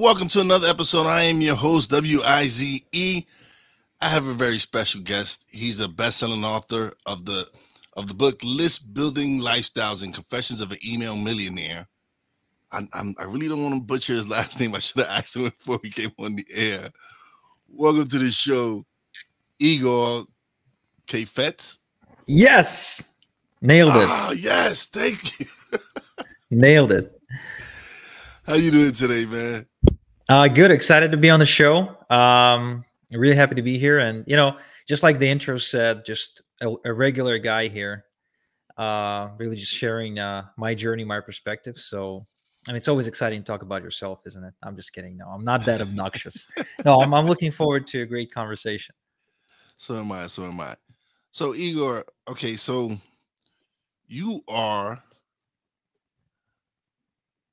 welcome to another episode. I am your host, W I Z E. I have a very special guest. He's a best-selling author of the of the book List Building Lifestyles and Confessions of an Email Millionaire. I, I'm, I really don't want to butcher his last name. I should have asked him before we came on the air. Welcome to the show, Igor Kheifets. Yes, nailed it. Ah, yes, thank you. Nailed it. How you doing today, man? Uh, good. Excited to be on the show. Um, really happy to be here. And, you know, just like the intro said, just a, a regular guy here. Uh, really just sharing uh, my journey, my perspective. So, I mean, it's always exciting to talk about yourself, isn't it? I'm just kidding. No, I'm not that obnoxious. no, I'm, I'm looking forward to a great conversation. So am I. So am I. So Igor, okay, so you are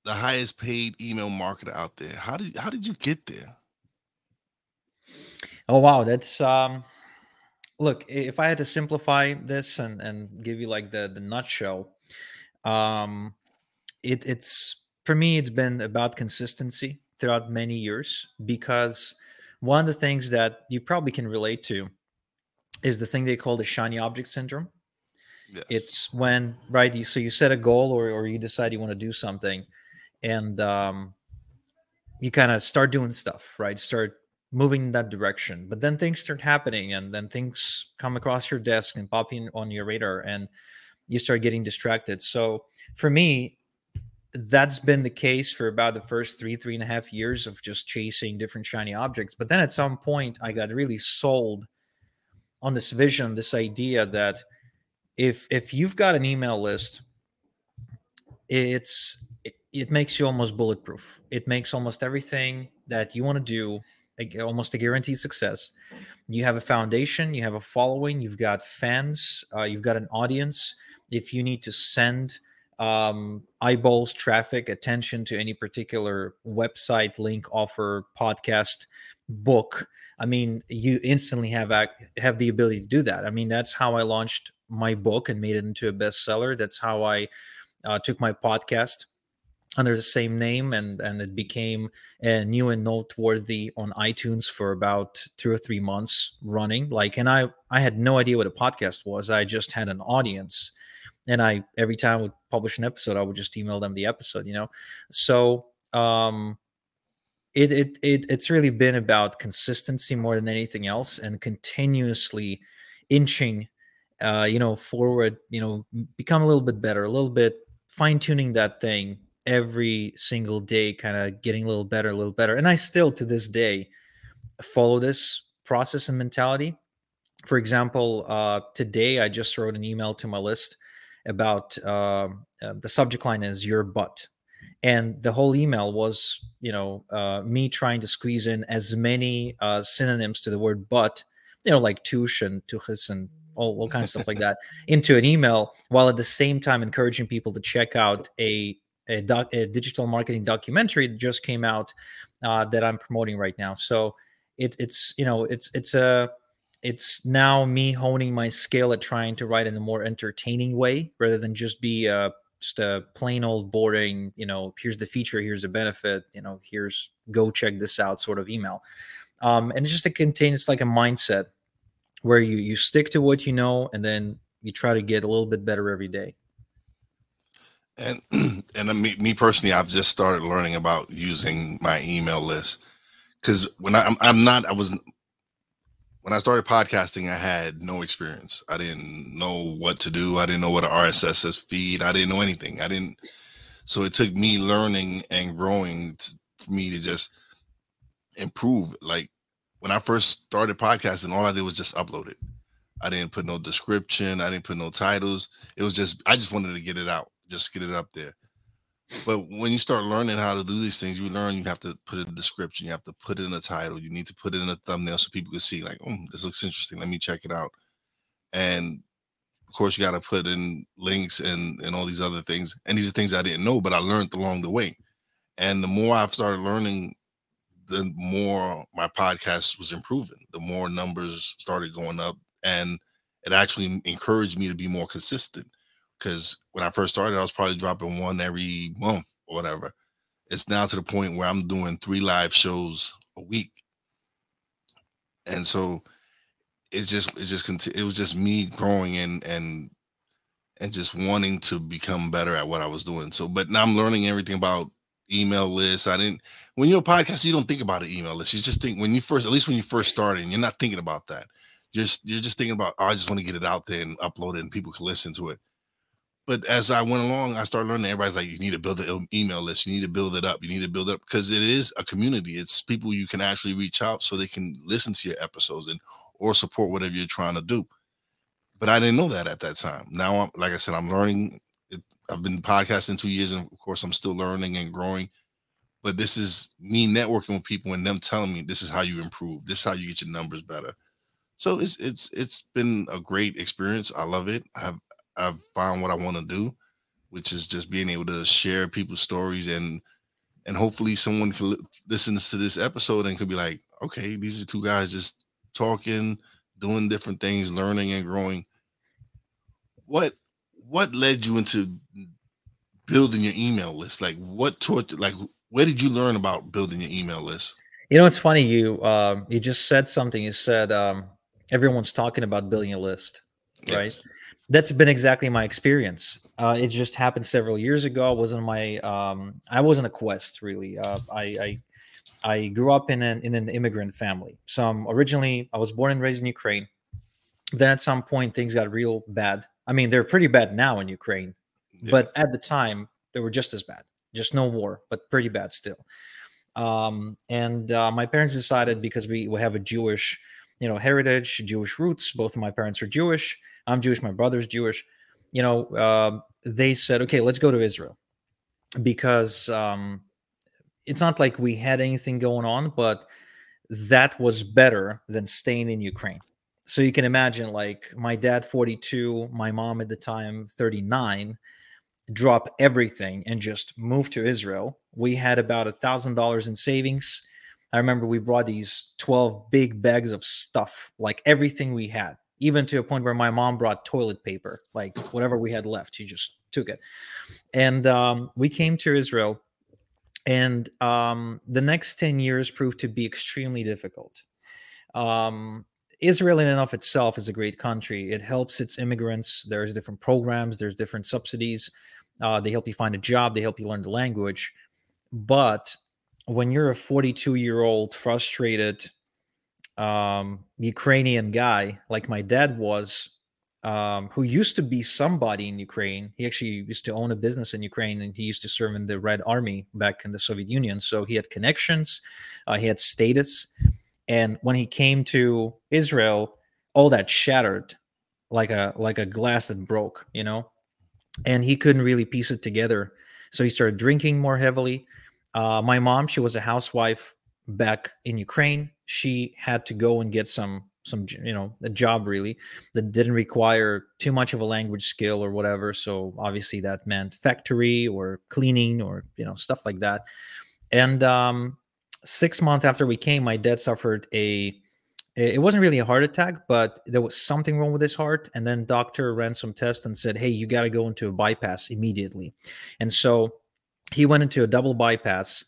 the highest paid email marketer out there. How did how did you get there? Oh wow, that's um look, if I had to simplify this and and give you like the the nutshell, um it it's for me it's been about consistency throughout many years because one of the things that you probably can relate to is the thing they call the shiny object syndrome. Yes. It's when right you so you set a goal or or you decide you want to do something and um you kind of start doing stuff, right? Start moving in that direction. But then things start happening and then things come across your desk and pop in on your radar and you start getting distracted. So for me, that's been the case for about the first three, three and a half years of just chasing different shiny objects. But then at some point, I got really sold on this vision, this idea that if if you've got an email list, it's it, makes you almost bulletproof. It makes almost everything that you want to do almost a guaranteed success. You have a foundation, you have a following, you've got fans, uh, you've got an audience. If you need to send um, eyeballs, traffic, attention to any particular website, link, offer, podcast, book, I mean, you instantly have have the ability to do that. I mean, that's how I launched my book and made it into a bestseller. That's how I uh, took my podcast under the same name and and it became uh, new and noteworthy on itunes for about two or three months running. Like and i i had no idea what a podcast was. I just had an audience and i every time I would publish an episode i would just email them the episode you know? So um it, it it it's really been about consistency more than anything else and continuously inching uh you know forward you know become a little bit better a little bit fine tuning that thing every single day kind of getting a little better a little better and i still to this day follow this process and mentality. For example uh, today i just wrote an email to my list about uh, uh, the subject line is your butt. And the whole email was you know uh, me trying to squeeze in as many uh, synonyms to the word butt you know like tush and tuchus and all, all kinds of stuff like that into an email while at the same time encouraging people to check out a a, doc, a digital marketing documentary that just came out uh, that I'm promoting right now. So it, it's you know it's it's a it's now me honing my skill at trying to write in a more entertaining way rather than just be a, just a plain old boring you know here's the feature here's the benefit you know here's go check this out sort of email um, and it's just contain it's like a mindset where you you stick to what you know and then you try to get a little bit better every day And and uh, me, me personally, I've just started learning about using my email list because when I, I'm I'm not I was when I started podcasting, I had no experience. I didn't know what to do. I didn't know what an RSS feed. I didn't know anything. I didn't. So it took me learning and growing to, for me to just improve. Like when I first started podcasting, all I did was just upload it. I didn't put no description. I didn't put no titles. It was just I just wanted to get it out, just get it up there. But when you start learning how to do these things, you learn you have to put in a description, you have to put it in a title, you need to put it in a thumbnail so people can see, like, oh, this looks interesting. Let me check it out. And of course, you got to put in links and and all these other things. And these are things I didn't know, but I learned along the way. And the more I've started learning, the more my podcast was improving. The more numbers started going up, and it actually encouraged me to be more consistent because when I first started, I was probably dropping one every month or whatever. It's now to the point where I'm doing three live shows a week, and so it's just it just it was just me growing and and and just wanting to become better at what I was doing. So, but now I'm learning everything about email lists. I didn't when you're a podcast, you don't think about an email list. You just think when you first, at least when you first started, you're not thinking about that. Just you're just thinking about, oh, I just want to get it out there and upload it and people can listen to it. But as I went along, I started learning. Everybody's like, you need to build an email list. You need to build it up. You need to build up because it is a community. It's people you can actually reach out so they can listen to your episodes and or support whatever you're trying to do. But I didn't know that at that time. Now, I'm like I said, I'm learning. It, I've been podcasting two years, and of course, I'm still learning and growing. But this is me networking with people and them telling me this is how you improve. This is how you get your numbers better. So it's it's it's been a great experience. I love it. I've I've found what I want to do, which is just being able to share people's stories and and hopefully someone can listen to this episode and could be like, okay, these are two guys just talking, doing different things, learning and growing. What what led you into building your email list? Like what taught like where did you learn about building your email list? You know, it's funny. You uh, you just said something. You said um, everyone's talking about building a list, yes. That's been exactly my experience. Uh, it just happened several years ago. It wasn't my um, I wasn't a quest really. Uh, I, I I grew up in an in an immigrant family. So I'm originally I was born and raised in Ukraine. Then at some point things got real bad. I mean they're pretty bad now in Ukraine, yeah. but at the time they were just as bad. Just no war, but pretty bad still. Um, and uh, my parents decided because we, we have a Jewish you know heritage jewish roots both of my parents are jewish i'm jewish my brother's jewish you know uh, they said okay let's go to israel. Because um, it's not like we had anything going on but that was better than staying in ukraine. So you can imagine like my dad 42 my mom at the time 39 drop everything and just move to israel. We had about a thousand dollars in savings. I remember we brought these 12 big bags of stuff, like everything we had, even to a point where my mom brought toilet paper, like whatever we had left, she just took it. And um, we came to Israel, and um, the next 10 years proved to be extremely difficult. Um, Israel, in and of itself, is a great country. It helps its immigrants. There's different programs, there's different subsidies. Uh, they help you find a job, they help you learn the language. But when you're a 42 year old frustrated um, Ukrainian guy like my dad was, um, who used to be somebody in Ukraine. He actually used to own a business in Ukraine and he used to serve in the Red Army back in the Soviet Union. So he had connections, uh, he had status. And when he came to Israel, all that shattered like a like a glass that broke, you know, and he couldn't really piece it together. So he started drinking more heavily. Uh, my mom, she was a housewife back in Ukraine. She had to go and get some some you know a job really that didn't require too much of a language skill or whatever. So obviously that meant factory or cleaning or you know stuff like that. And um six months after we came my dad suffered a it wasn't really a heart attack but there was something wrong with his heart. And then doctor ran some tests and said hey you got to go into a bypass immediately. And so he went into a double bypass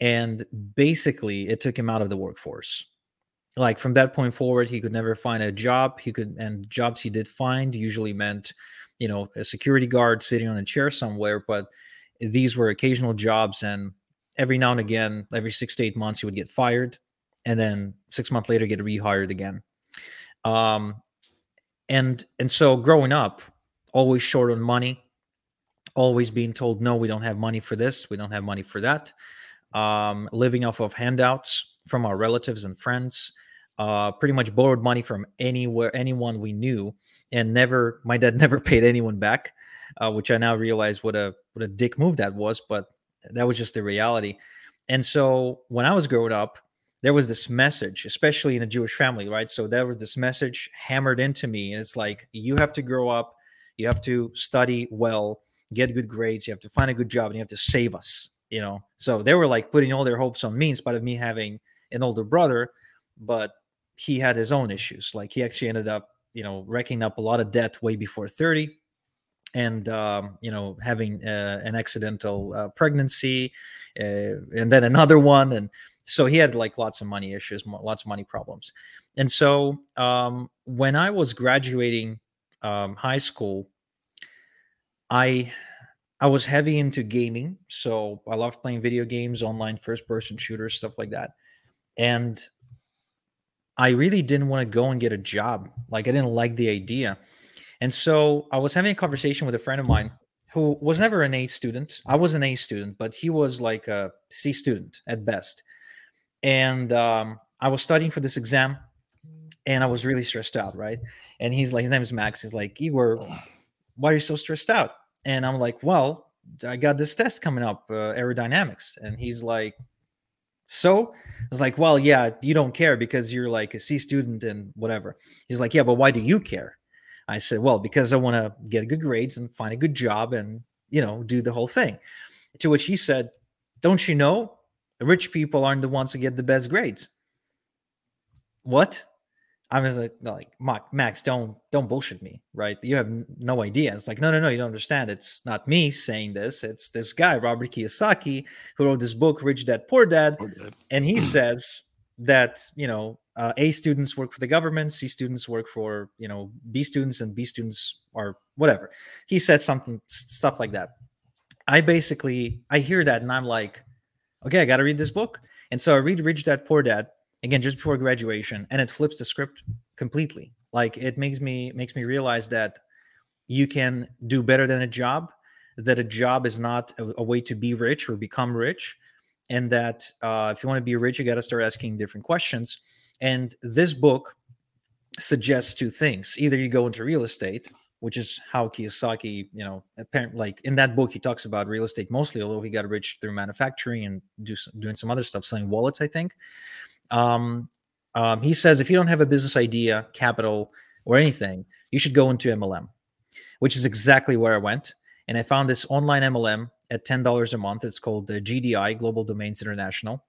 and basically it took him out of the workforce. Like from that point forward he could never find a job. He could and jobs he did find usually meant you know a security guard sitting on a chair somewhere but these were occasional jobs and every now and again every six to eight months he would get fired and then six months later get rehired again. Um and and so growing up always short on money always being told, no, we don't have money for this, we don't have money for that. Um, living off of handouts from our relatives and friends. uh, pretty much borrowed money from anywhere, anyone we knew, and never. My dad never paid anyone back, uh, which I now realize what a what a dick move that was. But that was just the reality. And so when I was growing up, there was this message, especially in a Jewish family, right? So there was this message hammered into me, and it's like you have to grow up, you have to study well, get good grades, you have to find a good job, and you have to save us. You know, so they were like putting all their hopes on me in spite of me having an older brother, but he had his own issues. Like he actually ended up, you know, racking up a lot of debt way before 30 and um, you know having uh, an accidental uh, pregnancy uh, and then another one and so he had like lots of money issues lots of money problems and so um, when i was graduating um, high school i i was heavy into gaming so i loved playing video games online first person shooters stuff like that and I really didn't want to go and get a job. Like I didn't like the idea. And so I was having a conversation with a friend of mine who was never an A student. I was an A student, but he was like a C student at best. And um, I was studying for this exam and I was really stressed out, right? And he's like, his name is Max. He's like, Igor, why are you so stressed out? And I'm like, well, I got this test coming up, uh, aerodynamics. And he's like, so I was like, well, yeah, you don't care because you're like a C student and whatever. He's like, yeah, but why do you care? I said, well, because I want to get good grades and find a good job and, you know, do the whole thing. To which he said, don't you know rich people aren't the ones who get the best grades? What? I was like, like Max, don't don't bullshit me, right? You have no idea. It's like, no, no, no, you don't understand. It's not me saying this. It's this guy, Robert Kiyosaki, who wrote this book, Rich Dad Poor Dad, Poor Dad. and he says that you know, uh, A students work for the government, C students work for you know B students, and B students are whatever. He said something stuff like that. I basically I hear that and I'm like, okay, I got to read this book, and so I read Rich Dad Poor Dad again just before graduation and it flips the script completely. Like it makes me makes me realize that you can do better than a job that a job is not a, a way to be rich or become rich and that uh, if you want to be rich you got to start asking different questions. And this book suggests two things. Either you go into real estate which is how Kiyosaki, you know, apparently, like in that book, he talks about real estate mostly, although he got rich through manufacturing and do, doing some other stuff, selling wallets, I think. Um, um, he says if you don't have a business idea, capital, or anything, you should go into MLM, which is exactly where I went. And I found this online MLM at $10 a month. It's called the GDI, Global Domains International.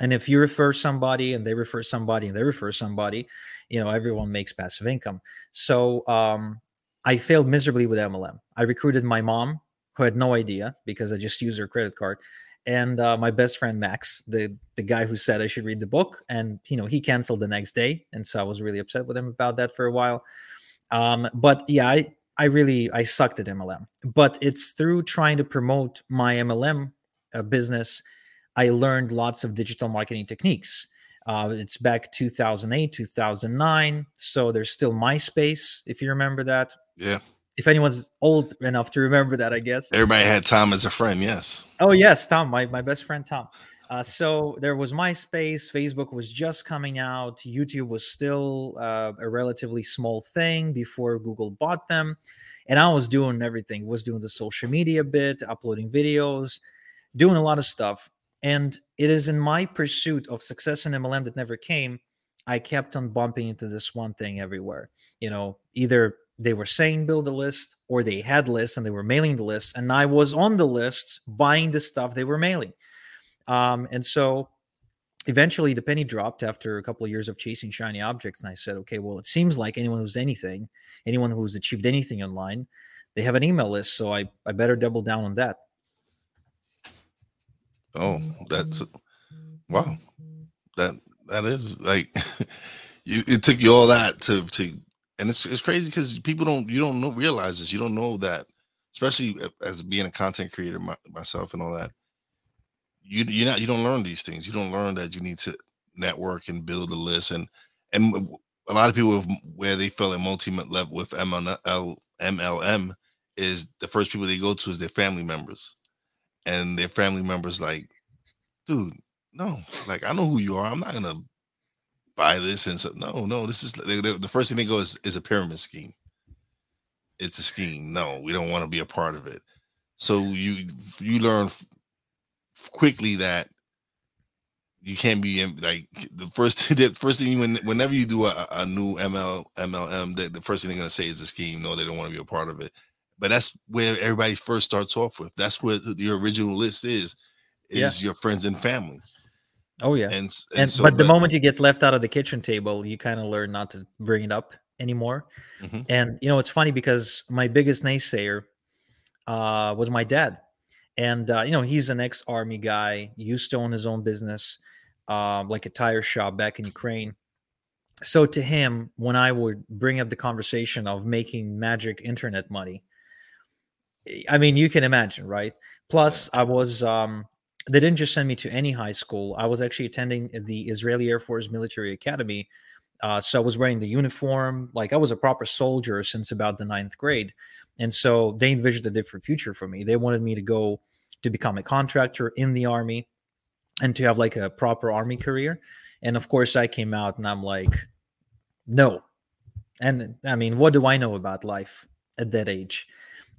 And if you refer somebody and they refer somebody and they refer somebody, you know, everyone makes passive income. So um, I failed miserably with MLM. I recruited my mom, who had no idea because I just used her credit card and uh, my best friend Max, the the guy who said I should read the book, and you know he canceled the next day, and so I was really upset with him about that for a while. Um, but yeah, I I really I sucked at MLM, but it's through trying to promote my MLM uh, business, I learned lots of digital marketing techniques. Uh, it's back 2008, 2009, so there's still MySpace if you remember that. Yeah if anyone's old enough to remember that, I guess. Everybody had Tom as a friend, yes. Oh yes, Tom, my, my best friend Tom. Uh, so there was MySpace, Facebook was just coming out, YouTube was still uh, a relatively small thing before Google bought them, and I was doing everything. Was doing the social media bit, uploading videos, doing a lot of stuff. And it is in my pursuit of success in MLM that never came. I kept on bumping into this one thing everywhere. You know, either they were saying build a list or they had lists and they were mailing the lists and i was on the lists buying the stuff they were mailing. Um, and so eventually the penny dropped after a couple of years of chasing shiny objects and i said okay well it seems like anyone who's anything anyone who's achieved anything online they have an email list so i, I better double down on that. Oh that's wow. That that is like you it took you all that to to and it's it's crazy because people don't you don't know realize this. You don't know that, especially as being a content creator my, myself and all that. You you not you don't learn these things. You don't learn that you need to network and build a list and and a lot of people have, where they feel at multi level with MLM, MLM is the first people they go to is their family members, and their family members like, dude, no, like I know who you are. I'm not gonna buy this and so no, no, this is the, the first thing they go is, is a pyramid scheme. It's a scheme. No, we don't want to be a part of it. So you you learn quickly that you can't be in, like the first the first thing when whenever you do a, a new ML MLM, the, the first thing they're gonna say is a scheme. No, they don't want to be a part of it. But that's where everybody first starts off with. That's where the, the original list is, is yeah. your friends and family. Oh yeah. And, and, and so, but, but the moment you get left out of the kitchen table, you kind of learn not to bring it up anymore. Mm-hmm. And you know, it's funny because my biggest naysayer uh, was my dad, and uh, you know, he's an ex-army guy, used to own his own business, uh, like a tire shop back in Ukraine. So to him, when I would bring up the conversation of making magic internet money, I mean, you can imagine, right? Plus, I was um, they didn't just send me to any high school. I was actually attending the Israeli Air Force Military Academy. Uh, so I was wearing the uniform, like I was a proper soldier since about the ninth grade. And so they envisioned a different future for me. They wanted me to go to become a contractor in the army and to have like a proper army career. And of course, I came out and I'm like, no. And I mean, what do I know about life at that age?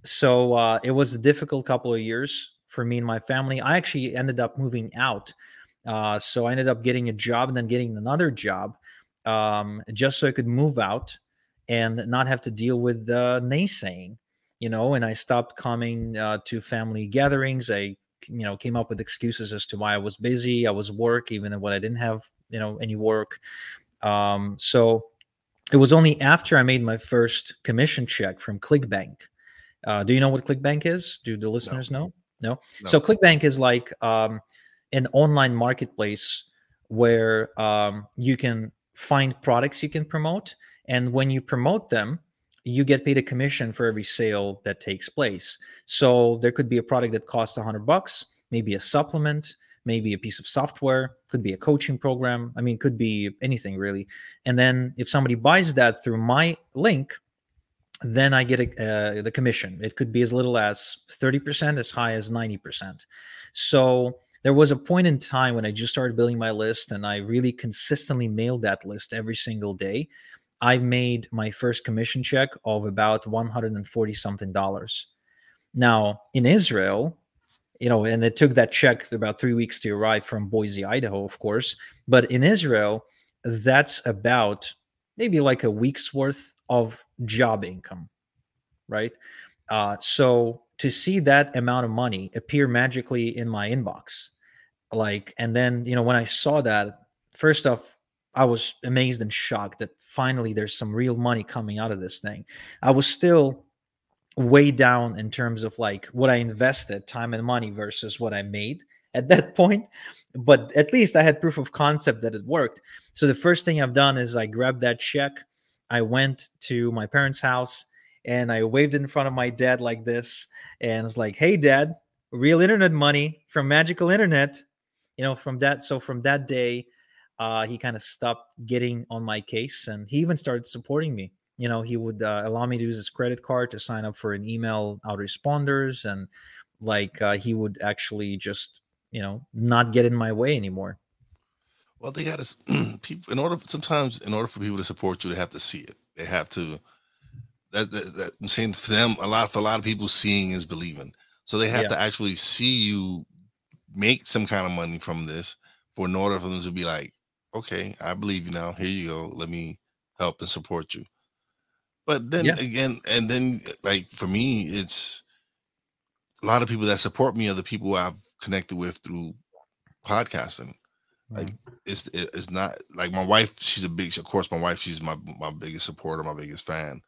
So uh, it was a difficult couple of years for me and my family. I actually ended up moving out. Uh, so I ended up getting a job and then getting another job um, just so I could move out and not have to deal with the naysaying, you know. And I stopped coming uh, to family gatherings. I, you know, came up with excuses as to why I was busy. I was work, even when I didn't have, you know, any work. Um, so it was only after I made my first commission check from ClickBank. Uh, do you know what ClickBank is? Do the listeners no. know? No? no? So ClickBank is like um, an online marketplace where um, you can find products you can promote. And when you promote them, you get paid a commission for every sale that takes place. So there could be a product that costs 100 bucks, maybe a supplement, maybe a piece of software, could be a coaching program. I mean, could be anything really. And then if somebody buys that through my link, then I get a, uh, the commission. It could be as little as 30%, as high as 90%. So there was a point in time when I just started building my list and I really consistently mailed that list every single day. I made my first commission check of about 140 something dollars. Now, in Israel, you know, and it took that check about three weeks to arrive from Boise, Idaho, of course. But in Israel, that's about maybe like a week's worth of job income, right? Uh, so to see that amount of money appear magically in my inbox, like, and then, you know, when I saw that, first off, I was amazed and shocked that finally there's some real money coming out of this thing. I was still way down in terms of like what I invested time and money versus what I made at that point. But at least I had proof of concept that it worked. So the first thing I've done is I grabbed that check I went to my parents' house and I waved in front of my dad like this and was like, "Hey, dad, real internet money from Magical Internet." You know, from that. So from that day, uh, he kind of stopped getting on my case, and he even started supporting me. You know, he would uh, allow me to use his credit card to sign up for an email autoresponders, and like uh, he would actually just, you know, not get in my way anymore. Well, they got to people in order. Sometimes, in order for people to support you, they have to see it. They have to. That, that, that I'm saying for them, a lot for a lot of people, seeing is believing. So they have yeah. to actually see you make some kind of money from this for in order for them to be like, okay, I believe you now. Here you go. Let me help and support you. But then yeah. again, and then like for me, it's a lot of people that support me are the people I've connected with through podcasting. Like it's it's not like my wife. She's a big. Of course, my wife. She's my my biggest supporter, my biggest fan.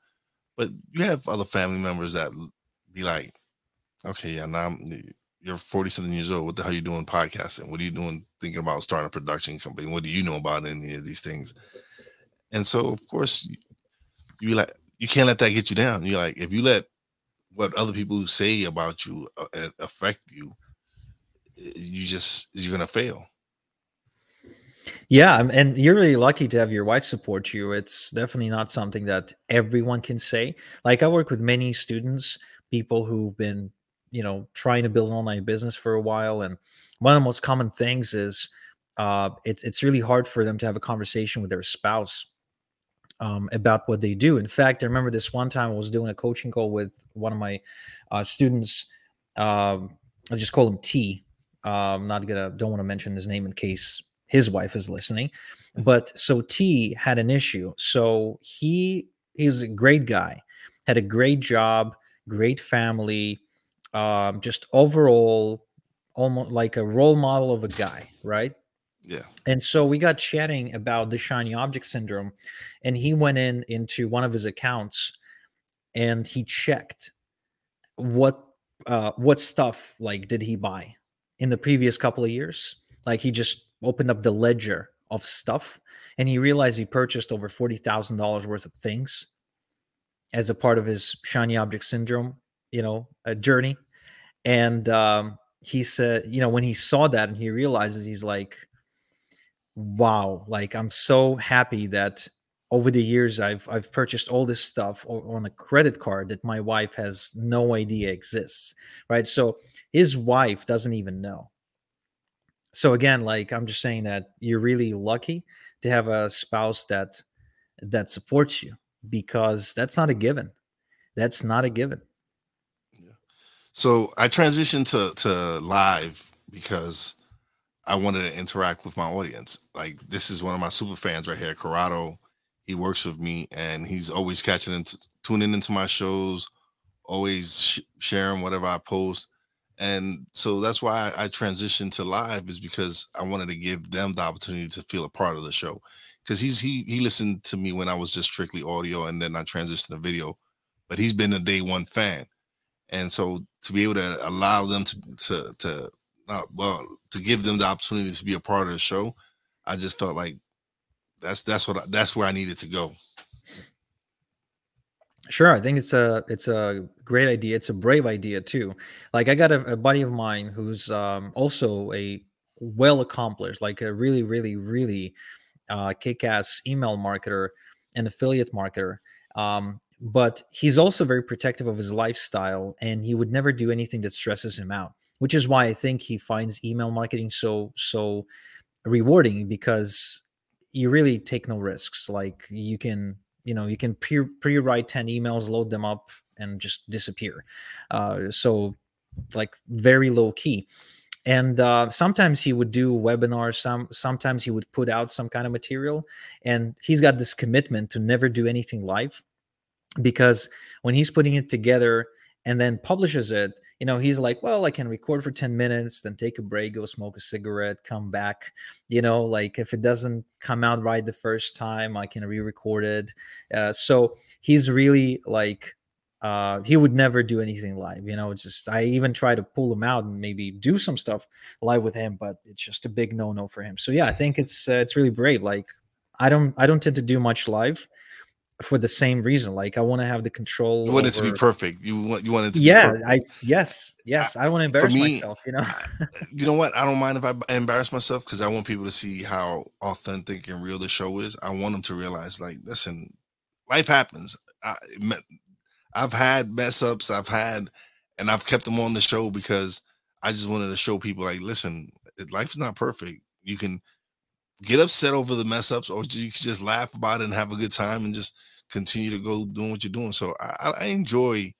But you have other family members that be like, okay, yeah, now I'm, you're 40 something years old. What the hell are you doing podcasting? What are you doing thinking about starting a production company? What do you know about any of these things? And so, of course, you like you can't let that get you down. You're like, if you let what other people say about you uh, affect you, you just you're gonna fail. Yeah, and you're really lucky to have your wife support you. It's definitely not something that everyone can say. Like I work with many students, people who've been, you know, trying to build an online business for a while, and one of the most common things is uh, it's it's really hard for them to have a conversation with their spouse um, about what they do. In fact, I remember this one time I was doing a coaching call with one of my uh, students. Um, I just call him T. am um, not gonna don't want to mention his name in case his wife is listening. But so T had an issue. So he he's a great guy, had a great job, great family, um, just overall almost like a role model of a guy, right? Yeah. And so we got chatting about the shiny object syndrome, and he went in into one of his accounts and he checked what uh what stuff like did he buy in the previous couple of years. Like he just opened up the ledger of stuff and he realized he purchased over $40,000 worth of things as a part of his shiny object syndrome, you know, a journey. And um, he said, you know, when he saw that and he realizes he's like, wow, like I'm so happy that over the years I've I've purchased all this stuff on a credit card that my wife has no idea exists, right? So his wife doesn't even know. So again, like I'm just saying that you're really lucky to have a spouse that that supports you because that's not a given. That's not a mm-hmm. given. Yeah. So I transitioned to to live because I wanted to interact with my audience. Like this is one of my super fans right here, Corrado. He works with me, and he's always catching and tuning into my shows, always sh- sharing whatever I post. And so that's why I, transitioned to live is because I wanted to give them the opportunity to feel a part of the show. Because he's he he listened to me when I was just strictly audio, and then I transitioned to video. But he's been a day one fan, and so to be able to allow them to to to uh, well to give them the opportunity to be a part of the show, I just felt like that's that's what I, that's where I needed to go. Sure, I think it's a it's a great idea. It's a brave idea too. Like I got a, a buddy of mine who's um, also a well accomplished, like a really, really, really uh, kick-ass email marketer and affiliate marketer. Um, but he's also very protective of his lifestyle, and he would never do anything that stresses him out which is why I think he finds email marketing so so rewarding because you really take no risks. Like you can, you know, you can pre pre write 10 emails, load them up, and just disappear. Uh, so like very low key. And uh, sometimes he would do webinars. Some sometimes he would put out some kind of material, and he's got this commitment to never do anything live, because when he's putting it together and then publishes it, you know, he's like, well, I can record for 10 minutes, then take a break, go smoke a cigarette, come back. You know, like if it doesn't come out right the first time, I can re record it. Uh, so he's really like, uh, he would never do anything live. You know, just, I even try to pull him out and maybe do some stuff live with him, but it's just a big no no for him. So yeah, I think it's, uh, it's really brave. Like, I don't, I don't tend to do much live for the same reason. Like I want to have the control. You want over... it to be perfect. You want you want it to yeah, I yes, yes. I, I want to embarrass me, myself, you know. you know what? I don't mind if I embarrass myself because I want people to see how authentic and real the show is. I want them to realize, like, listen, life happens. I, I've had mess ups, I've had, and I've kept them on the show because I just wanted to show people, like, listen, life is not perfect. You can get upset over the mess ups, or you can just laugh about it and have a good time and just continue to go doing what you're doing. So I, I enjoy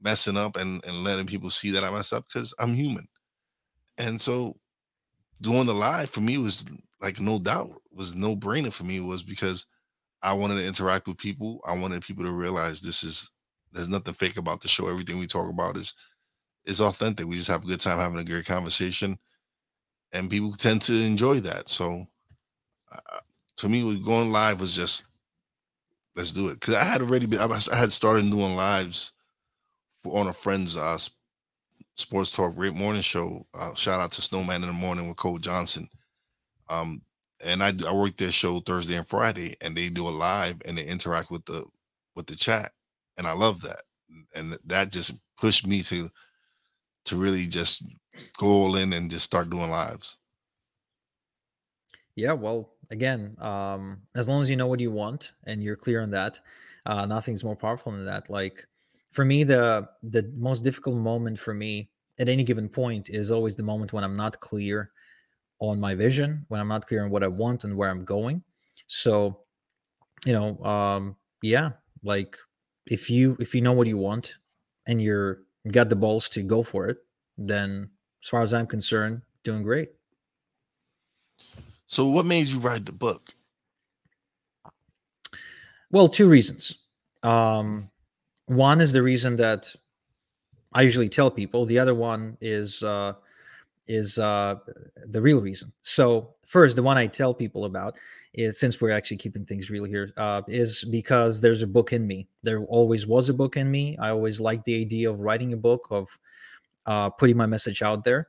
messing up and, and letting people see that I mess up because I'm human. And so doing the live for me was like no doubt was no brainer for me was because I wanted to interact with people. I wanted people to realize this is there's nothing fake about the show. Everything we talk about is is authentic. We just have a good time having a great conversation, and people tend to enjoy that. So to me, going live was just let's do it because I had already been I had started doing lives for, on a friend's uh, sports talk great morning show. Uh, shout out to Snowman in the morning with Cole Johnson. Um, and I I work their show Thursday and Friday, and they do a live and they interact with the with the chat, and I love that, and that just pushed me to to really just go all in and just start doing lives. Yeah, well, again, um, as long as you know what you want and you're clear on that, uh, nothing's more powerful than that. Like for me, the the most difficult moment for me at any given point is always the moment when I'm not clear on my vision, when I'm not clear on what I want and where I'm going. So, you know, um, yeah, like if you if you know what you want and you're got the balls to go for it, then as far as I'm concerned, doing great. So, what made you write the book? Well, two reasons. Um, one is the reason that I usually tell people. The other one is uh, is uh, the real reason. So, first, the one I tell people about is since we're actually keeping things real here, uh, is because there's a book in me. There always was a book in me. I always liked the idea of writing a book, of uh, putting my message out there.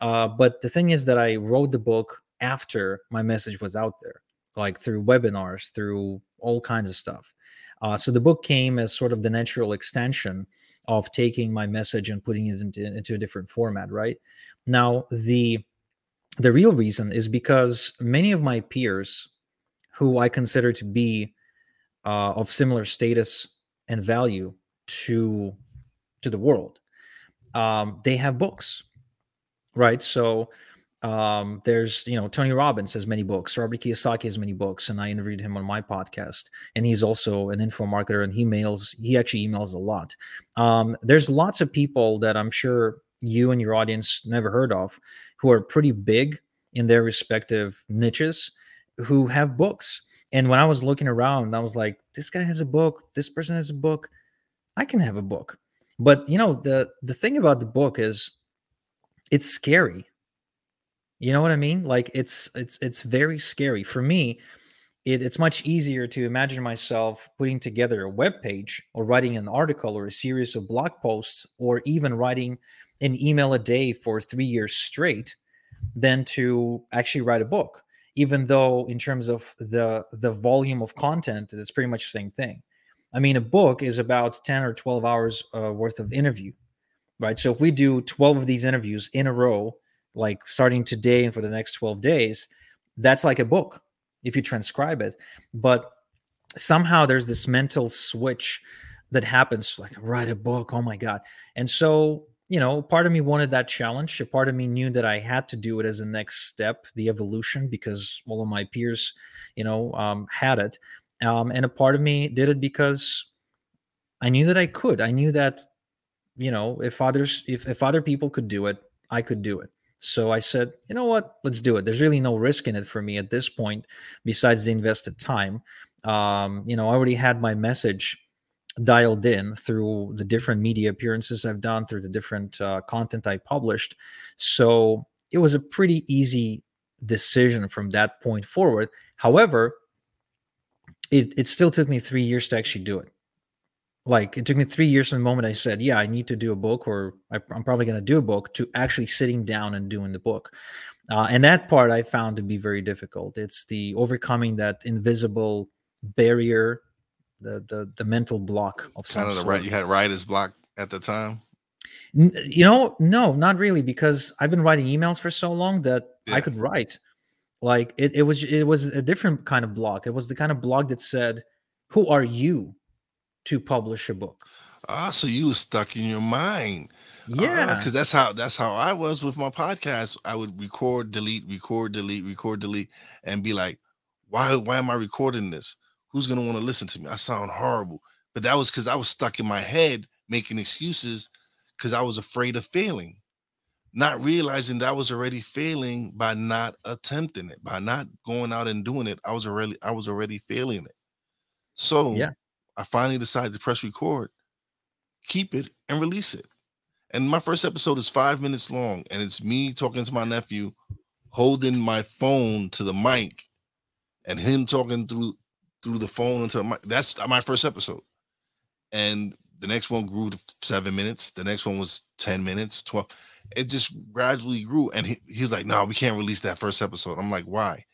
Uh, but the thing is that I wrote the book after my message was out there, like through webinars, through all kinds of stuff. Uh, so the book came as sort of the natural extension of taking my message and putting it into, into a different format, right? Now the the real reason is because many of my peers, who I consider to be uh, of similar status and value to to the world, um, they have books, right? So um, there's you know Tony Robbins has many books, Robert Kiyosaki has many books, and I interviewed him on my podcast. And he's also an info marketer, and he mails. He actually emails a lot. Um, there's lots of people that I'm sure you and your audience never heard of, who are pretty big in their respective niches, who have books. And when I was looking around, I was like, this guy has a book. This person has a book. I can have a book. But you know the the thing about the book is, it's scary you know what I mean? Like it's it's it's very scary for me. It, it's much easier to imagine myself putting together a web page or writing an article or a series of blog posts or even writing an email a day for three years straight than to actually write a book even though in terms of the the volume of content it's pretty much the same thing i mean a book is about 10 or 12 hours uh, worth of interview right so if we do 12 of these interviews in a row like starting today and for the next 12 days, that's like a book if you transcribe it. But somehow there's this mental switch that happens like write a book oh my god. And so you know part of me wanted that challenge. A part of me knew that i had to do it as a next step the evolution because all of my peers you know um, had it. Um, and a part of me did it because i knew that i could. I knew that you know if others if, if other people could do it i could do it so I said, you know what? Let's do it. There's really no risk in it for me at this point, besides the invested time. Um, you know, I already had my message dialed in through the different media appearances I've done, through the different uh, content I published. So it was a pretty easy decision from that point forward. However, it, it still took me three years to actually do it like it took me three years from the moment I said, yeah, I need to do a book or I, am probably going to do a book to actually sitting down and doing the book. Uh, and that part I found to be very difficult. It's the overcoming that invisible barrier, the the, the mental block of kind of the right. You had writer's block at the time. N- you know, no, not really, because I've been writing emails for so long that yeah. I could write. Like it, it was it was a different kind of block. It was the kind of blog that said, "Who are you?" To publish a book. Ah, so you were stuck in your mind. Ah, yeah, because uh, that's how that's how I was with my podcast. I would record, delete, record, delete, record, delete, and be like, "Why? Why am I recording this? Who's gonna want to listen to me? I sound horrible." But that was because I was stuck in my head making excuses because I was afraid of failing, not realizing that I was already failing by not attempting it, by not going out and doing it. I was already I was already failing it. So yeah. I finally decided to press record, keep it, and release it. And my first episode is five minutes long, and it's me talking to my nephew, holding my phone to the mic, and him talking through through the phone into the mic. That's my first episode. And the next one grew to seven minutes. The next one was 10 minutes, 12. It just gradually grew. And he, he's like, no, we can't release that first episode. I'm like, why?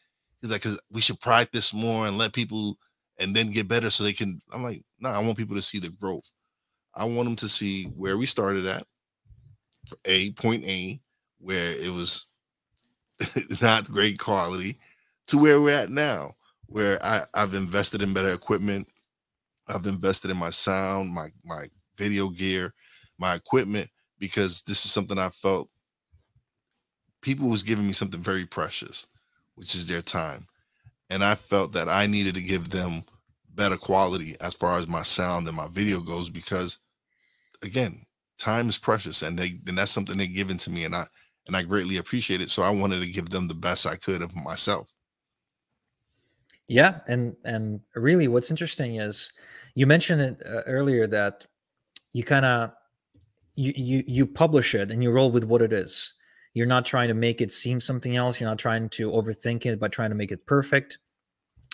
He's like, because we should practice more and let people and then get better so they can. I'm like, no, nah, I want people to see the growth. I want them to see where we started at, a point A, where it was not great quality, to where we're at now, where I, I've invested in better equipment. I've invested in my sound, my my video gear, my equipment, because this is something I felt people was giving me something very precious, which is their time. And I felt that I needed to give them better quality as far as my sound and my video goes because again, time is precious and they and that's something they're given to me and I and I greatly appreciate it. So I wanted to give them the best I could of myself. Yeah, and and really, what's interesting is you mentioned it uh, earlier that you kind of you, you you publish it and you roll with what it is. You're not trying to make it seem something else. You're not trying to overthink it by trying to make it perfect.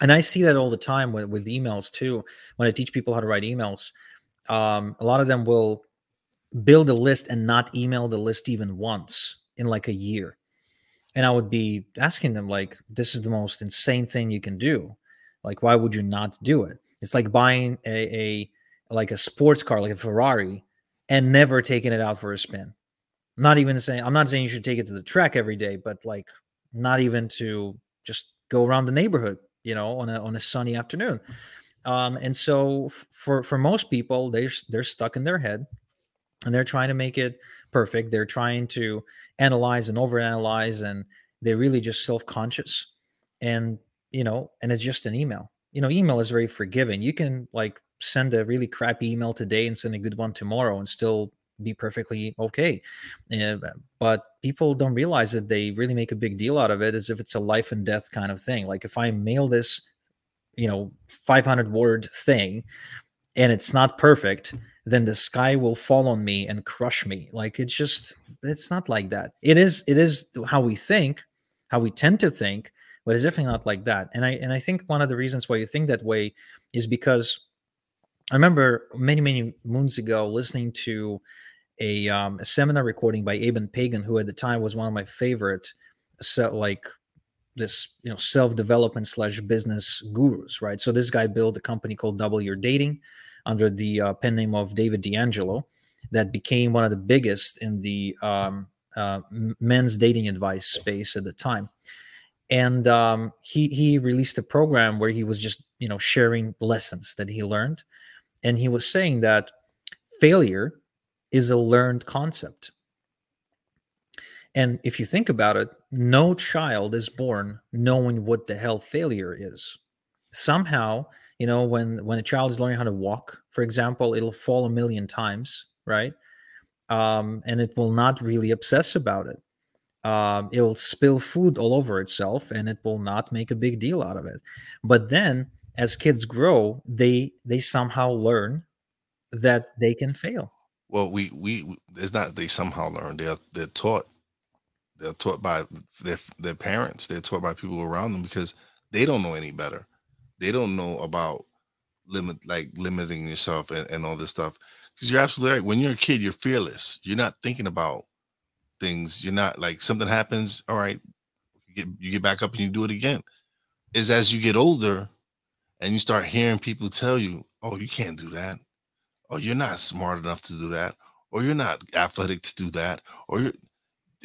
And I see that all the time with, with emails too. When I teach people how to write emails, um, a lot of them will build a list and not email the list even once in like a year. And i would be asking them like this is the most insane thing you can do. Like why would you not do it? It's like buying a, a like a sports car like a ferrari and never taking it out for a spin. Not even saying i'm not saying you should take it to the track every day but like not even to just go around the neighborhood you know on a on a sunny afternoon um and so for for most people they they're stuck in their head and they're trying to make it perfect. They're trying to analyze and overanalyze, and they're really just self-conscious. And you know, and it's just an email. You know, email is very forgiving. You can like send a really crappy email today and send a good one tomorrow, and still be perfectly okay. Uh, but people don't realize that they really make a big deal out of it as if it's a life and death kind of thing. Like if I mail this, you know, 500 word thing and it's not perfect, then the sky will fall on me and crush me like it's just it's not like that it is it is how we think how we tend to think but it's definitely not like that and i and i think one of the reasons why you think that way is because i remember many many moons ago listening to a, um, a seminar recording by Eben Pagan, who at the time was one of my favorite, so like this you know self development slash business gurus, right? So this guy built a company called Double Your Dating, under the uh, pen name of David D'Angelo that became one of the biggest in the um, uh, men's dating advice space at the time. And um, he he released a program where he was just you know sharing lessons that he learned, and he was saying that failure is a learned concept. And if you think about it, no child is born knowing what the hell failure is. Somehow you know when when a child is learning how to walk for example it'll fall a million times right um, and it will not really obsess about it um, it'll spill food all over itself and it will not make a big deal out of it but then as kids grow they they somehow learn that they can fail well we we it's not they somehow learn they're they're taught. They're taught by their their parents. They're taught by people around them because they don't know any better. They don't know about limit like limiting yourself and, and all this stuff. Because you're absolutely right. When you're a kid you're fearless. You're not thinking about things. You're not like something happens all right you get, you get back up and you do it again. Is as you get older and you start hearing people tell you oh you can't do that oh you're not smart enough to do that or you're not athletic to do that or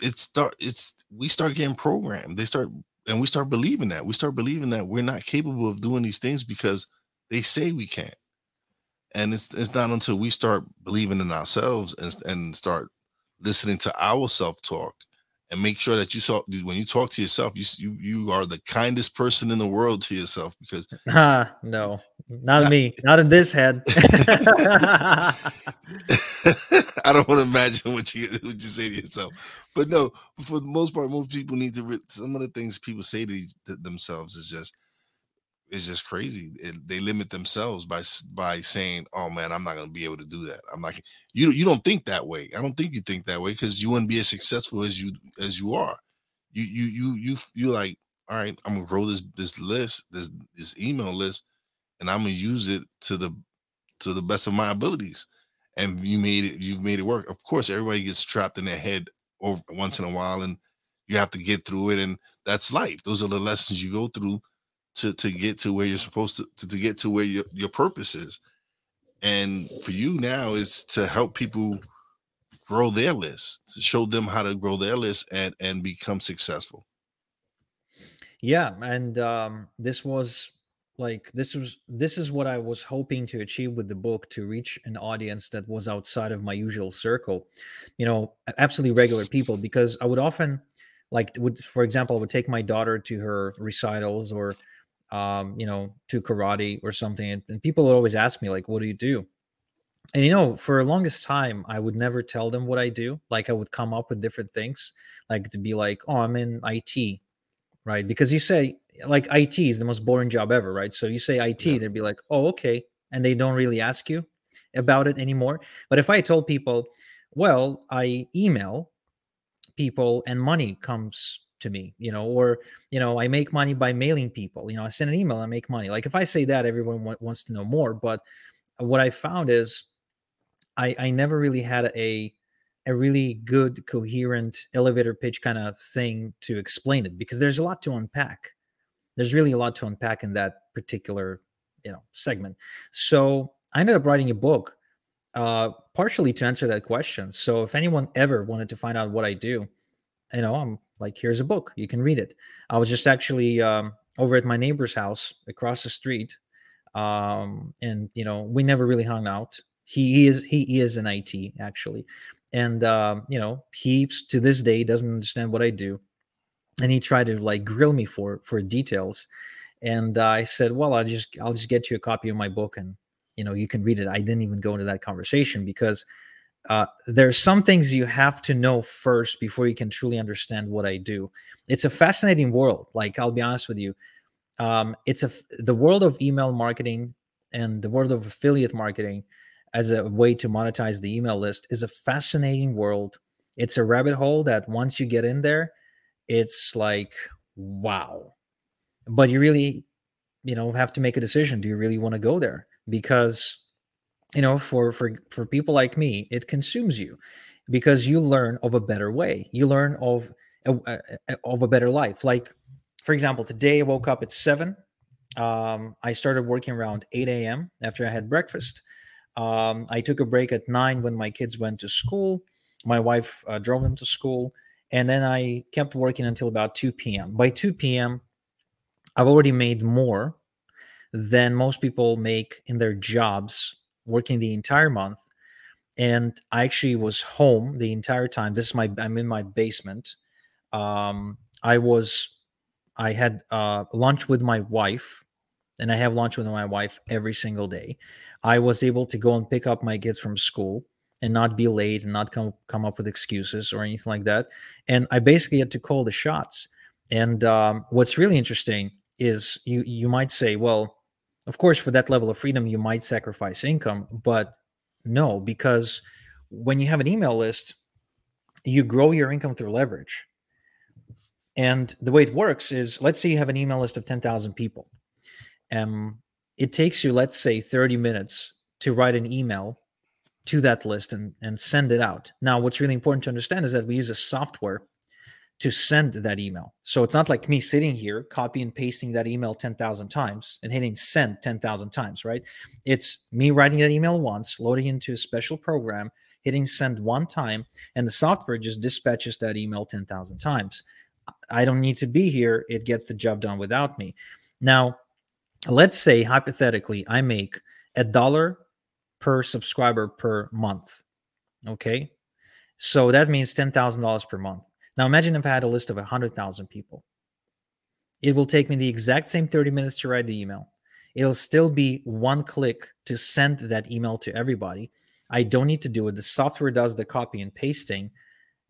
it start it's we start getting programmed. They start and we start believing that. We start believing that we're not capable of doing these things because they say we can't. And it's it's not until we start believing in ourselves and, and start listening to our self-talk and make sure that you saw when you talk to yourself you you you are the kindest person in the world to yourself because ah no not, not me not in this head. I don't want to imagine what you what you say to yourself. But no for the most part most people need to some of the things people say to themselves is just is just crazy. It, they limit themselves by by saying, "Oh man, I'm not going to be able to do that." I'm like, you you don't think that way. I don't think you think that way because you wouldn't be as successful as you as you are. You you you you you like, all right, I'm gonna grow this this list, this this email list, and I'm gonna use it to the to the best of my abilities. And you made it. You've made it work. Of course, everybody gets trapped in their head over once in a while, and you have to get through it. And that's life. Those are the lessons you go through to to get to where you're supposed to, to to, get to where your, your purpose is. And for you now is to help people grow their list to show them how to grow their list and and become successful. Yeah and um this was like this was this is what i was hoping to achieve with the book to reach an audience that was outside of my usual circle. You know absolutely regular people because i would often like would for example, I would take my daughter to her recitals or um, you know, to karate or something, and, and people would always ask me like, "What do you do?" And you know, for the longest time, I would never tell them what I do. Like I would come up with different things, like to be like, "Oh, I'm in IT," right? Because you say like IT is the most boring job ever, right? So you say IT, yeah. they'd be like, "Oh, okay," and they don't really ask you about it anymore. But if I told people, "Well, I email people and money comes to me," you know, or you know, I make money by mailing people. You know, I send an email, I make money. Like if I say that, everyone w- wants to know more. But what I found is, I I never really had a a really good coherent elevator pitch kind of thing to explain it because there's a lot to unpack there's really a lot to unpack in that particular you know segment so i ended up writing a book uh partially to answer that question so if anyone ever wanted to find out what i do you know i'm like here's a book you can read it. I was just actually um, over at my neighbor's house across the street um and you know we never really hung out. He, is he is an it actually and um you know he to this day doesn't understand what i do and he tried to like grill me for for details and uh, i said well i'll just i'll just get you a copy of my book and you know you can read it. I didn't even go into that conversation because uh, there's some things you have to know first before you can truly understand what i do. It's a fascinating world like i'll be honest with you. Um, it's a the world of email marketing and the world of affiliate marketing as a way to monetize the email list is a fascinating world. It's a rabbit hole that once you get in there it's like wow. But you really you know have to make a decision. Do you really want to go there? Because you know for for for people like me it consumes you because you learn of a better way. You learn of a, a, of a better life. Like for example today i woke up at 7 um, i started working around 8 a.m after i had breakfast. Um, i took a break at 9 when my kids went to school. My wife uh, drove them to school. And then I kept working until about 2 p.m. By 2 p.m., I've already made more than most people make in their jobs working the entire month. And I actually was home the entire time. This is my I'm in my basement. Um, I was I had uh, lunch with my wife, and I have lunch with my wife every single day. I was able to go and pick up my kids from school and not be late and not come come up with excuses or anything like that. And I basically had to call the shots. And um, what's really interesting is you you might say, well, of course, for that level of freedom, you might sacrifice income, but no, because when you have an email list, you grow your income through leverage. And the way it works is, let's say you have an email list of ten thousand people. Um, it takes you, let's say, thirty minutes to write an email to that list and, and send it out. Now, what's really important to understand is that we use a software to send that email. So it's not like me sitting here, copy and pasting that email 10,000 times and hitting send 10,000 times, right? It's me writing that email once, loading into a special program, hitting send one time, and the software just dispatches that email 10,000 times. I don't need to be here. It gets the job done without me. Now, let's say hypothetically, I make a dollar per subscriber per month. Okay. So that means $10,000 per month. Now imagine if I had a list of 100,000 people. It will take me the exact same 30 minutes to write the email. It'll still be one click to send that email to everybody. I don't need to do it. The software does the copy and pasting,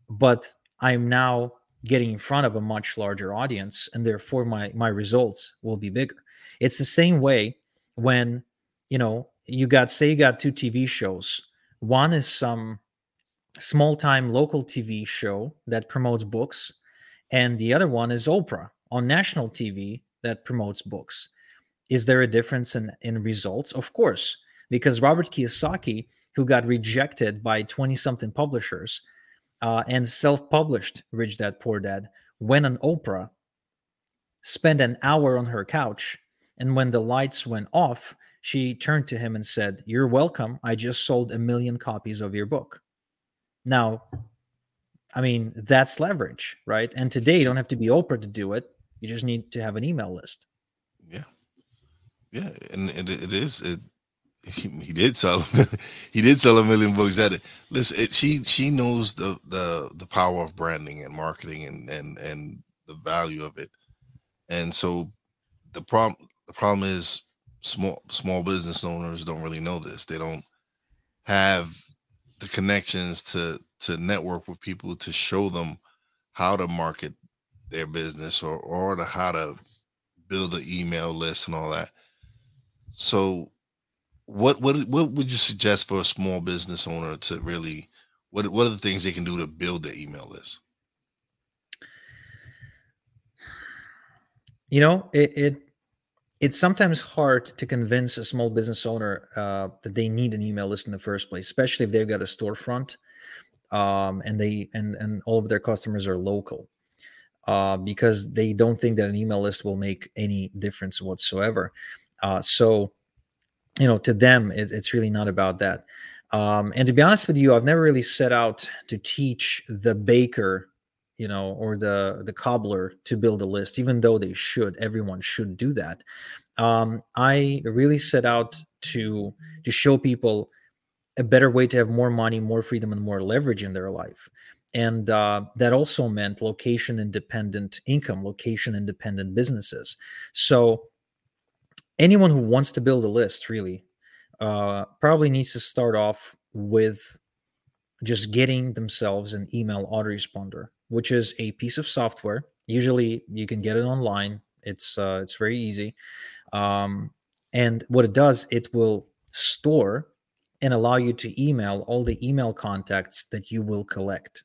but I'm now getting in front of a much larger audience and therefore my my results will be bigger. It's the same way when, you know, you got say you got two TV shows. One is some small time local TV show that promotes books, and the other one is Oprah on national TV that promotes books. Is there a difference in, in results? Of course, because Robert Kiyosaki, who got rejected by 20 something publishers uh, and self published Rich Dad Poor Dad, went on Oprah, spent an hour on her couch, and when the lights went off, she turned to him and said, You're welcome. I just sold a million copies of your book. Now, I mean, that's leverage, right? And today you don't have to be Oprah to do it. You just need to have an email list. Yeah. Yeah. And it, it is, it, he, he did sell he did sell a million books that listen it, she she knows the the the power of branding and marketing and and and the value of it and so the problem the problem is small small business owners don't really know this they don't have the connections to to network with people to show them how to market their business or or to how to build an email list and all that so what what what would you suggest for a small business owner to really what what are the things they can do to build their email list? You know, it, it it's sometimes hard to convince a small business owner uh, that they need an email list in the first place, especially if they've got a storefront um, and they and and all of their customers are local, uh, because they don't think that an email list will make any difference whatsoever. Uh, so you know to them it, it's really not about that um, and to be honest with you i've never really set out to teach the baker you know or the the cobbler to build a list even though they should everyone should do that. Um, i really set out to to show people a better way to have more money more freedom and more leverage in their life. And uh, that also meant location independent income location independent businesses. So anyone who wants to build a list really uh, probably needs to start off with just getting themselves an email autoresponder, which is a piece of software. Usually, you can get it online. It's uh, it's very easy, um, and what it does, it will store and allow you to email all the email contacts that you will collect.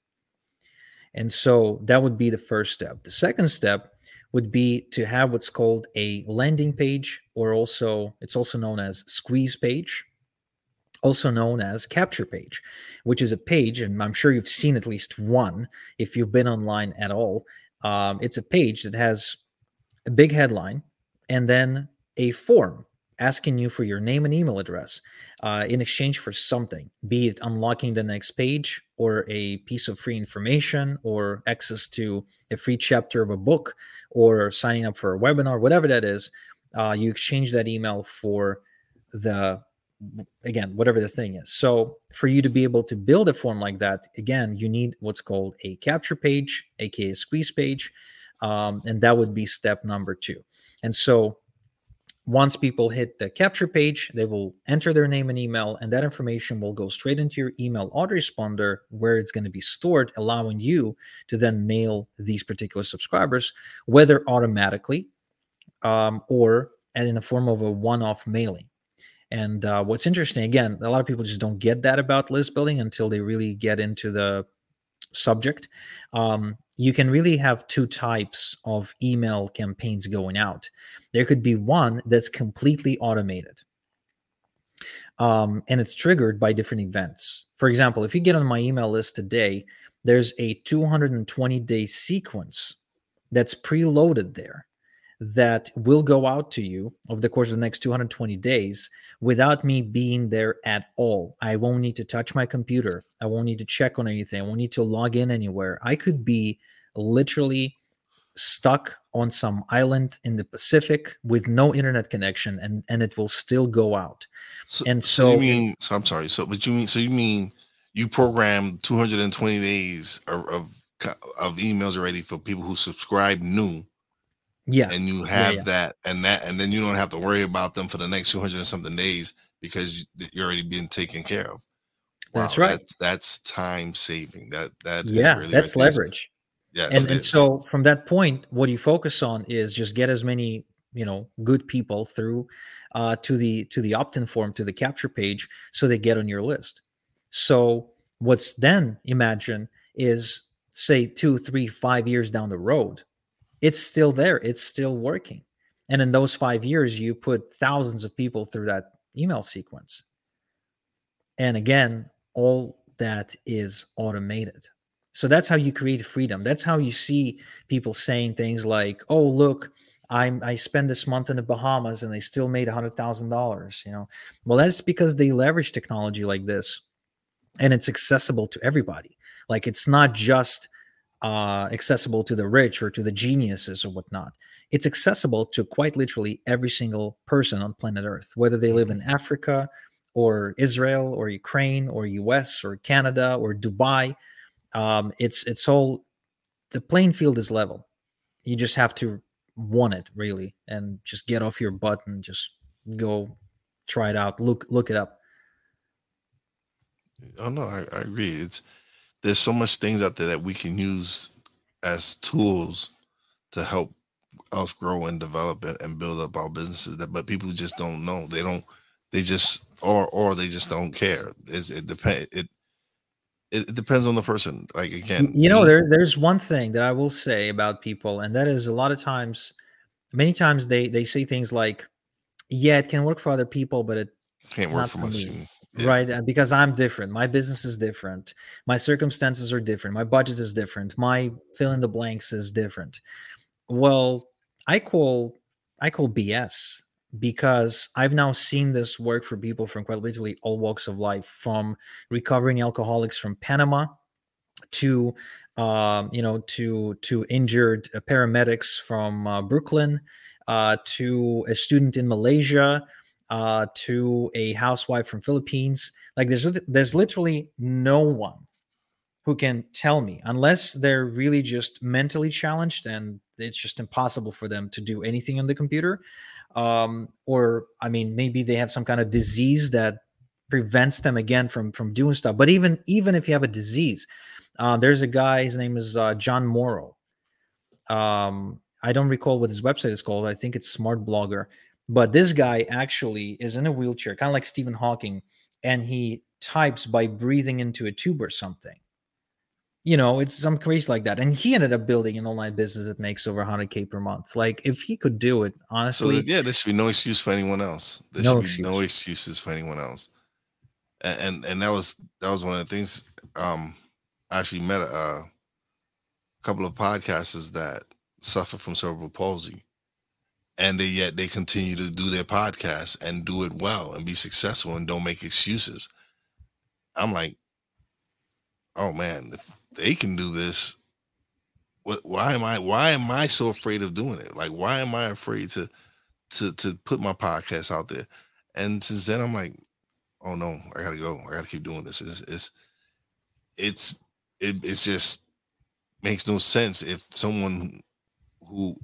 And so that would be the first step. The second step would be to have what's called a landing page, or also it's also known as squeeze page, also known as capture page, which is a page, and I'm sure you've seen at least one if you've been online at all. Um, it's a page that has a big headline and then a form asking you for your name and email address uh, in exchange for something, be it unlocking the next page or a piece of free information or access to a free chapter of a book or signing up for a webinar, whatever that is. Uh, you exchange that email for the again whatever the thing is so for you to be able to build a form like that again you need what's called a capture page aka squeeze page um, and that would be step number two and so once people hit the capture page, they will enter their name and email, and that information will go straight into your email autoresponder where it's going to be stored, allowing you to then mail these particular subscribers, whether automatically um, or in the form of a one off mailing. And uh, what's interesting, again, a lot of people just don't get that about list building until they really get into the subject. Um, you can really have two types of email campaigns going out. There could be one that's completely automated. Um, and it's triggered by different events. For example, if you get on my email list today, there's a 220 day sequence that's preloaded there that will go out to you over the course of the next 220 days without me being there at all. I won't need to touch my computer. I won't need to check on anything. I won't need to log in anywhere. I could be literally stuck on some island in the Pacific with no internet connection and and it will still go out. So, and so, so you mean so I'm sorry. So but you mean so you mean you program 220 days of, of of emails already for people who subscribe new yeah. and you have yeah, yeah. that and that and then you don't have to worry about them for the next 200 and something days because you're already being taken care of. Wow, that's right. that's, that's, time saving. That that yeah really that's right leverage. Yes and, and so from that point what you focus on is just get as many you know good people through uh, to the to the opt-in form to the capture page so they get on your list. So what's then imagine is say two three five years down the road it's still there it's still working and in those five years you put thousands of people through that email sequence and again all that is automated so that's how you create freedom that's how you see people saying things like oh look I'm, I spend this month in the Bahamas and they still made a hundred thousand dollars. You know, well, that's because they leverage technology like this, and it's accessible to everybody. Like it's not just uh, accessible to the rich or to the geniuses or whatnot. It's accessible to quite literally every single person on planet Earth, whether they live in Africa, or Israel or Ukraine or US or Canada or Dubai. Um, it's it's all the playing field is level. You just have to want it really and just get off your butt and just go try it out. Look look it up. Oh no, I, I agree. It's there's so much things out there that we can use as tools to help us grow and develop and build up our businesses that but people just don't know. They don't they just or or they just don't care. It's, it depends it it depends on the person. Like again you know there there's one thing that i will say about people and that is a lot of times many times they they say things like yeah it can work for other people but it can't work for, for us yeah. right because i'm different my business is different my circumstances are different my budget is different my fill in the blanks is different well I call I call BS because I've now seen this work for people from quite literally all walks of life, from recovering alcoholics from Panama to uh, you know to to injured uh, paramedics from uh, Brooklyn uh, to a student in Malaysia uh, to a housewife from Philippines. Like there's there's literally no one who can tell me unless they're really just mentally challenged and it's just impossible for them to do anything on the computer. Um, or i mean maybe they have some kind of disease that prevents them again from from doing stuff. But even even if you have a disease uh, there's a guy his name is uh, Jon Morrow. Um, i don't recall what his website is called. I think it's smart blogger but this guy actually is in a wheelchair kind of like stephen hawking and he types by breathing into a tube or something you know, it's some crazy like that. And he ended up building an online business that makes over 100k per month. Like if he could do it, honestly, so yeah, there should be no excuse for anyone else. There no should excuse. be no excuses for anyone else. And, and and that was that was one of the things. Um, I actually met a, a couple of podcasters that suffer from cerebral palsy, and they yet they continue to do their podcast and do it well and be successful and don't make excuses. I'm like, oh man, if they can do this, what why am I why am I so afraid of doing it? Like why am I afraid to to to put my podcast out there? And since then I'm like, oh no, I gotta go. I gotta keep doing this. It's it's it's it, it's just makes no sense if someone who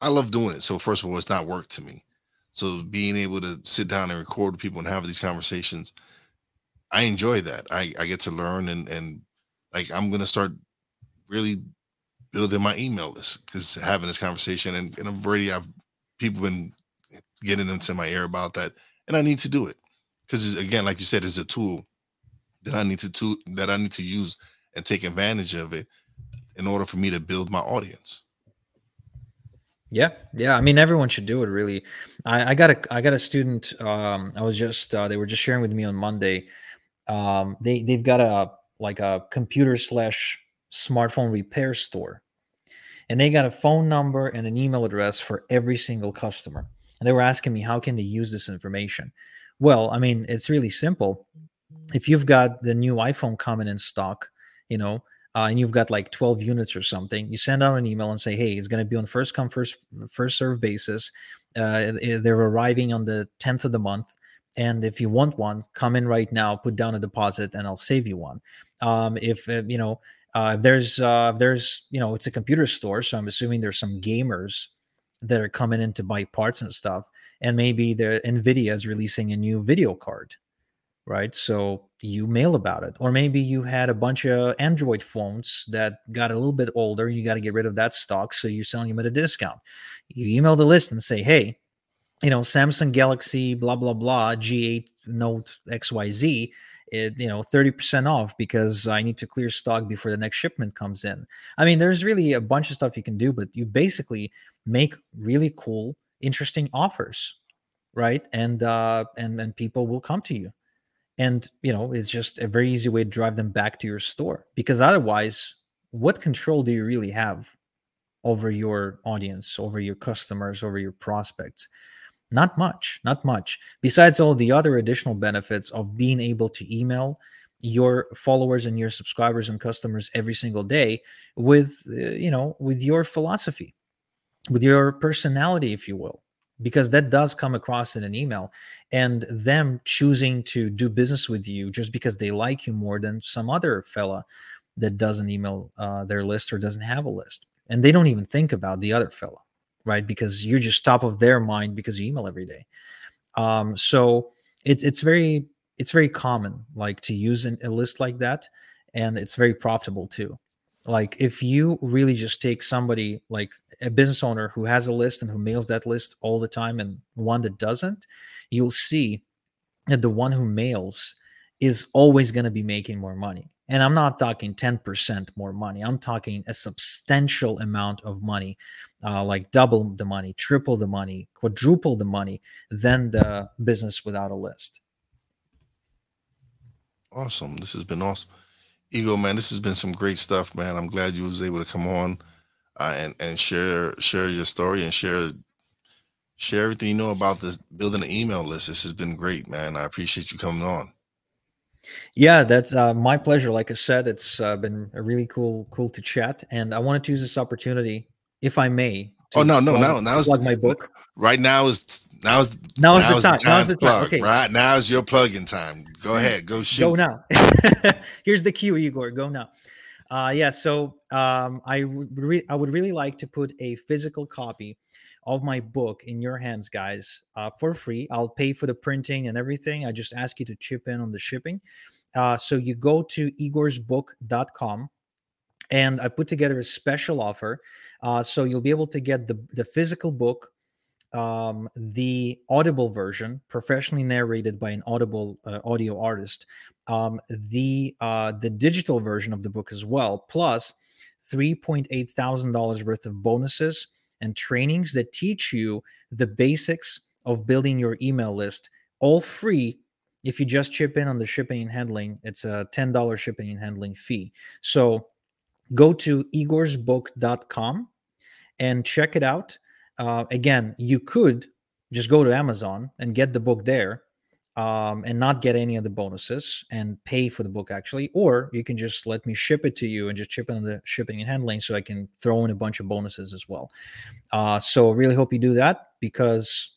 I love doing it. So first of all, it's not work to me. So being able to sit down and record with people and have these conversations, I enjoy that. I, I get to learn and and like I'm gonna start really building my email list because having this conversation and, and I've already I've people been getting into my ear about that, and I need to do it because again, like you said, it's a tool that I need to tool that I need to use and take advantage of it in order for me to build my audience. Yeah, yeah. I mean, everyone should do it. Really, I, I got a I got a student. Um, I was just uh, they were just sharing with me on Monday. Um, they they've got a like a computer slash smartphone repair store. And they got a phone number and an email address for every single customer. And they were asking me, how can they use this information? Well, I mean, it's really simple. If you've got the new iPhone coming in stock, you know, uh, and you've got like 12 units or something, you send out an email and say, hey, it's going to be on first come, first, first serve basis. Uh, they're arriving on the 10th of the month. And if you want one, come in right now, put down a deposit, and I'll save you one. Um, if uh, you know, uh, if there's uh, there's you know, it's a computer store, so I'm assuming there's some gamers that are coming in to buy parts and stuff, and maybe the Nvidia is releasing a new video card, right? So you mail about it, or maybe you had a bunch of Android phones that got a little bit older, and you got to get rid of that stock, so you're selling them at a discount. You email the list and say, hey you know, Samsung Galaxy, blah, blah, blah, G8 Note XYZ, it, you know, 30% off because I need to clear stock before the next shipment comes in. I mean, there's really a bunch of stuff you can do, but you basically make really cool, interesting offers, right? And, uh, and, and people will come to you. And, you know, it's just a very easy way to drive them back to your store because otherwise, what control do you really have over your audience, over your customers, over your prospects? Not much, not much. Besides all the other additional benefits of being able to email your followers and your subscribers and customers every single day with uh, you know with your philosophy with your personality if you will because that does come across in an email and them choosing to do business with you just because they like you more than some other fella that doesn't email uh, their list or doesn't have a list. And they don't even think about the other fella right? Because you're just top of their mind because you email every day. Um, so it's it's very it's very common like to use an, a list like that and it's very profitable too. Like if you really just take somebody like a business owner who has a list and who mails that list all the time and one that doesn't you'll see that the one who mails is always going to be making more money. And i'm not talking 10% more money i'm talking a substantial amount of money uh, like double the money triple the money quadruple the money than the business without a list. Awesome this has been awesome. Igor, man, this has been some great stuff, man. I'm glad you was able to come on uh, and and share share your story and share share everything you know about this building an email list. This has been great, man. I appreciate you coming on. Yeah, that's uh, my pleasure. Like I said, it's uh, been a really cool cool to chat, and I wanted to use this opportunity, if I may. Oh no, no, no! Now plug my book. Right now is now is now is the time. Now is the time. Okay. Right now is your plug-in time. Go ahead. Go shoot. Go now. Here's the cue, Igor. Go now. Uh, yeah. So um, I re- I would really like to put a physical copy of my book in your hands, guys, uh, for free. I'll pay for the printing and everything. I just ask you to chip in on the shipping. Uh, so you go to igorsbook.com and I put together a special offer. Uh, so you'll be able to get the, the physical book um, the audible version, professionally narrated by an audible uh, audio artist, um, the uh, the digital version of the book as well, plus three point eight thousand dollars worth of bonuses and trainings that teach you the basics of building your email list, all free. If you just chip in on the shipping and handling, it's a ten dollars shipping and handling fee. So go to igorsbook.com and check it out uh, again, you could just go to Amazon and get the book there um, and not get any of the bonuses and pay for the book actually, or you can just let me ship it to you and just chip in the shipping and handling so I can throw in a bunch of bonuses as well. Uh, so really hope you do that because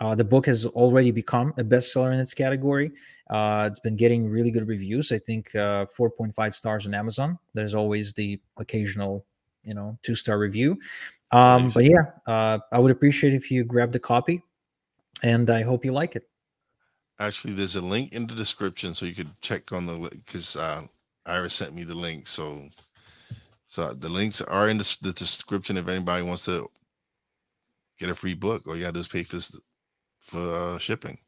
uh, the book has already become a bestseller in its category. Uh, it's been getting really good reviews. I think uh, 4.5 stars on Amazon. There's always the occasional, you know, two star review. Um, nice. But yeah, uh, I would appreciate if you grab the copy, and I hope you like it. Actually, there's a link in the description, so you could check on the because uh, Iris sent me the link. So, so the links are in the, the description if anybody wants to get a free book, or you got to pay for for uh, shipping.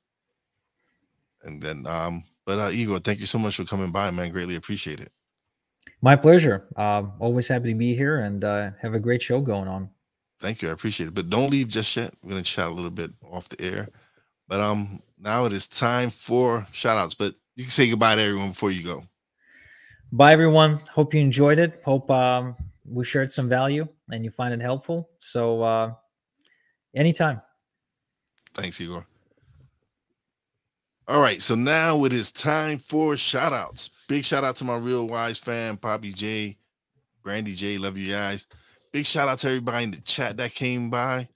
And then, um, but uh, Igor, thank you so much for coming by, man. Greatly appreciate it. My pleasure. Uh, always happy to be here and uh, have a great show going on. Thank you. I appreciate it. But don't leave just yet. We're going to chat a little bit off the air. But um, now it is time for shout outs. But you can say goodbye to everyone before you go. Bye, everyone. Hope you enjoyed it. Hope um, we shared some value and you find it helpful. So, uh, anytime. Thanks, Igor. All right, so now it is time for shout outs. Big shout out to my real wise fan, Poppy J, Brandy J. Love you guys. Big shout out to everybody in the chat that came by.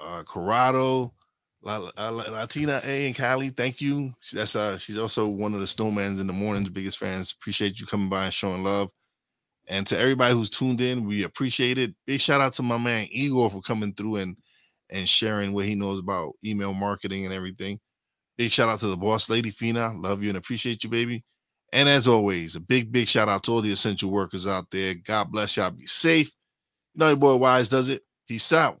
Uh Corrado, La, La, Latina A and Callie, thank you. That's uh she's also one of the snowmans in the morning's biggest fans. Appreciate you coming by and showing love. And to everybody who's tuned in, we appreciate it. Big shout out to my man Igor for coming through and and sharing what he knows about email marketing and everything. Big shout out to the boss lady, Fina. Love you and appreciate you, baby. And as always, a big, big shout out to all the essential workers out there. God bless y'all. Be safe. You know your boy Wise does it. Peace out.